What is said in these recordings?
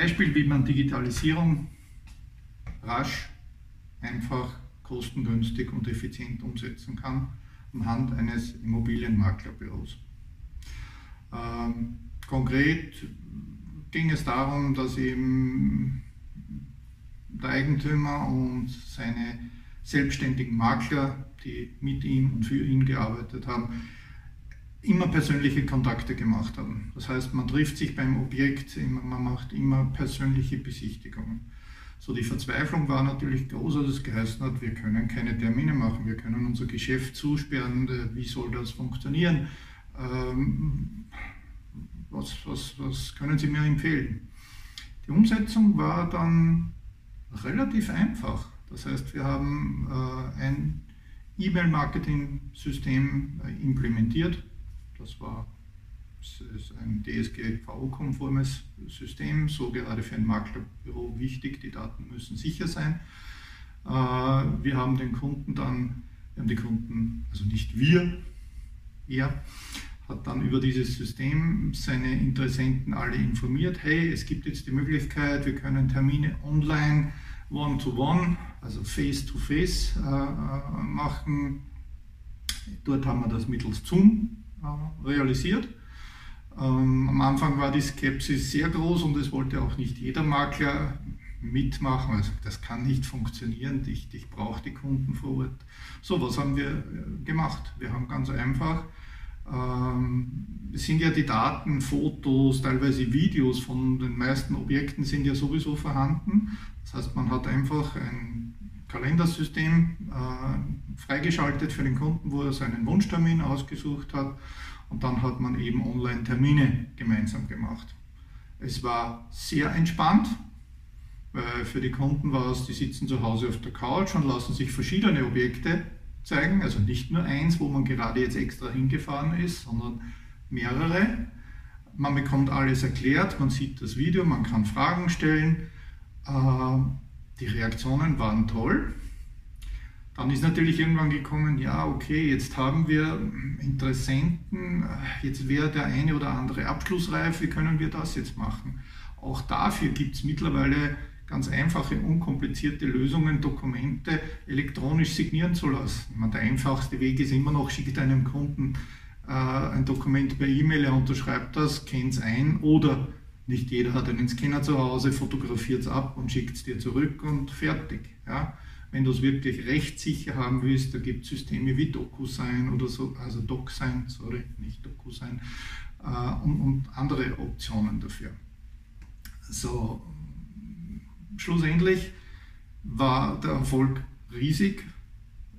Beispiel, wie man Digitalisierung rasch, einfach, kostengünstig und effizient umsetzen kann anhand eines Immobilienmaklerbüros. Ähm, konkret ging es darum, dass eben der Eigentümer und seine selbstständigen Makler, die mit ihm und für ihn gearbeitet haben, immer persönliche Kontakte gemacht haben. Das heißt, man trifft sich beim Objekt, man macht immer persönliche Besichtigungen. So die Verzweiflung war natürlich groß, als es geheißen hat, wir können keine Termine machen, wir können unser Geschäft zusperren, äh, wie soll das funktionieren? Ähm, was, was, was können Sie mir empfehlen? Die Umsetzung war dann relativ einfach. Das heißt, wir haben äh, ein E-Mail-Marketing-System äh, implementiert. Das war ist ein DSGVO-konformes System, so gerade für ein Maklerbüro wichtig. Die Daten müssen sicher sein. Äh, wir haben den Kunden dann, wir haben die Kunden, also nicht wir, er, hat dann über dieses System seine Interessenten alle informiert, hey, es gibt jetzt die Möglichkeit, wir können Termine online, one-to-one, also face-to-face -face, äh, machen. Dort haben wir das mittels Zoom äh, realisiert. Ähm, am Anfang war die Skepsis sehr groß und es wollte auch nicht jeder Makler mitmachen. Also das kann nicht funktionieren, ich, ich brauche die Kunden vor Ort. So, was haben wir äh, gemacht? Wir haben ganz einfach ähm, sind ja die Daten, Fotos, teilweise Videos von den meisten Objekten sind ja sowieso vorhanden. Das heißt, man hat einfach ein Kalendersystem äh, freigeschaltet für den Kunden, wo er seinen Wunschtermin ausgesucht hat und dann hat man eben Online-Termine gemeinsam gemacht. Es war sehr entspannt, weil für die Kunden war es, die sitzen zu Hause auf der Couch und lassen sich verschiedene Objekte zeigen, also nicht nur eins, wo man gerade jetzt extra hingefahren ist, sondern mehrere. Man bekommt alles erklärt, man sieht das Video, man kann Fragen stellen. Äh, die Reaktionen waren toll. Dann ist natürlich irgendwann gekommen, ja, okay, jetzt haben wir Interessenten, jetzt wäre der eine oder andere abschlussreif, wie können wir das jetzt machen? Auch dafür gibt es mittlerweile ganz einfache, unkomplizierte Lösungen, Dokumente elektronisch signieren zu lassen. Meine, der einfachste Weg ist immer noch, schickt einem Kunden äh, ein Dokument per E-Mail, er unterschreibt das, kennt es ein oder nicht jeder hat einen Scanner zu Hause, fotografiert es ab und schickt es dir zurück und fertig. Ja? Wenn du es wirklich rechtssicher haben willst, da gibt es Systeme wie DocuSign oder so, also DocSign, sorry, nicht DocuSign, äh, und, und andere Optionen dafür. So, schlussendlich war der Erfolg riesig.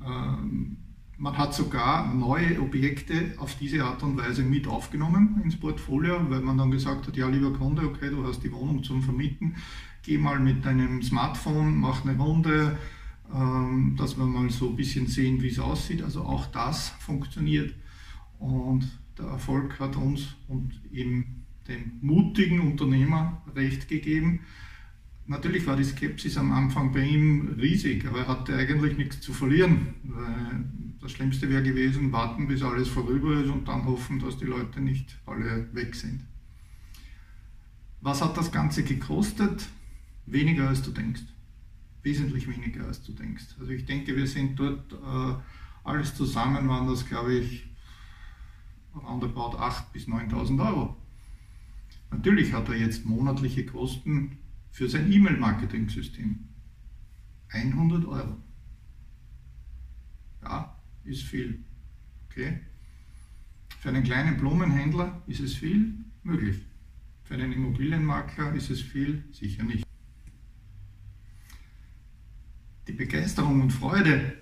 Ähm, man hat sogar neue Objekte auf diese Art und Weise mit aufgenommen ins Portfolio, weil man dann gesagt hat, ja lieber Kunde, okay, du hast die Wohnung zum Vermieten, geh mal mit deinem Smartphone, mach eine Runde, ähm, dass wir mal so ein bisschen sehen, wie es aussieht. Also auch das funktioniert. Und der Erfolg hat uns und eben dem mutigen Unternehmer recht gegeben, Natürlich war die Skepsis am Anfang bei ihm riesig, aber er hatte eigentlich nichts zu verlieren. Das Schlimmste wäre gewesen, warten, bis alles vorüber ist und dann hoffen, dass die Leute nicht alle weg sind. Was hat das Ganze gekostet? Weniger als du denkst. Wesentlich weniger als du denkst. Also ich denke, wir sind dort, äh, alles zusammen waren das, glaube ich, roundabout 8.000 bis 9.000 Euro. Natürlich hat er jetzt monatliche Kosten für sein E-Mail-Marketing-System. 100 Euro. Ja, ist viel. Okay. Für einen kleinen Blumenhändler ist es viel möglich. Für einen Immobilienmakler ist es viel sicher nicht. Die Begeisterung und Freude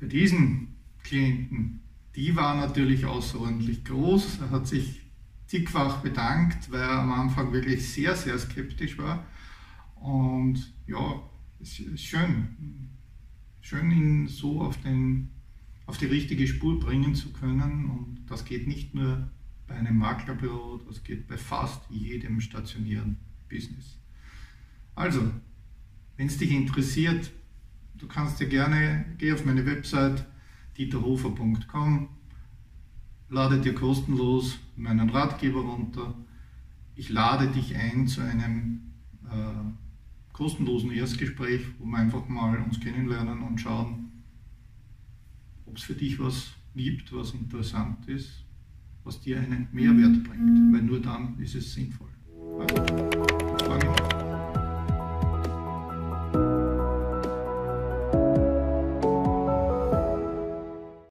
bei diesen Klienten, die war natürlich außerordentlich groß. Er hat sich zigfach bedankt, weil er am Anfang wirklich sehr, sehr skeptisch war. Und ja, es ist schön, schön ihn so auf, den, auf die richtige Spur bringen zu können. Und das geht nicht nur bei einem Maklerbüro, das geht bei fast jedem stationären Business. Also, wenn es dich interessiert, du kannst dir gerne, geh auf meine Website dieterhofer.com lade dir kostenlos meinen Ratgeber runter. Ich lade dich ein zu einem äh, kostenlosen Erstgespräch, wo wir einfach mal uns kennenlernen und schauen, ob es für dich was gibt, was interessant ist, was dir einen Mehrwert bringt, weil nur dann ist es sinnvoll. Also,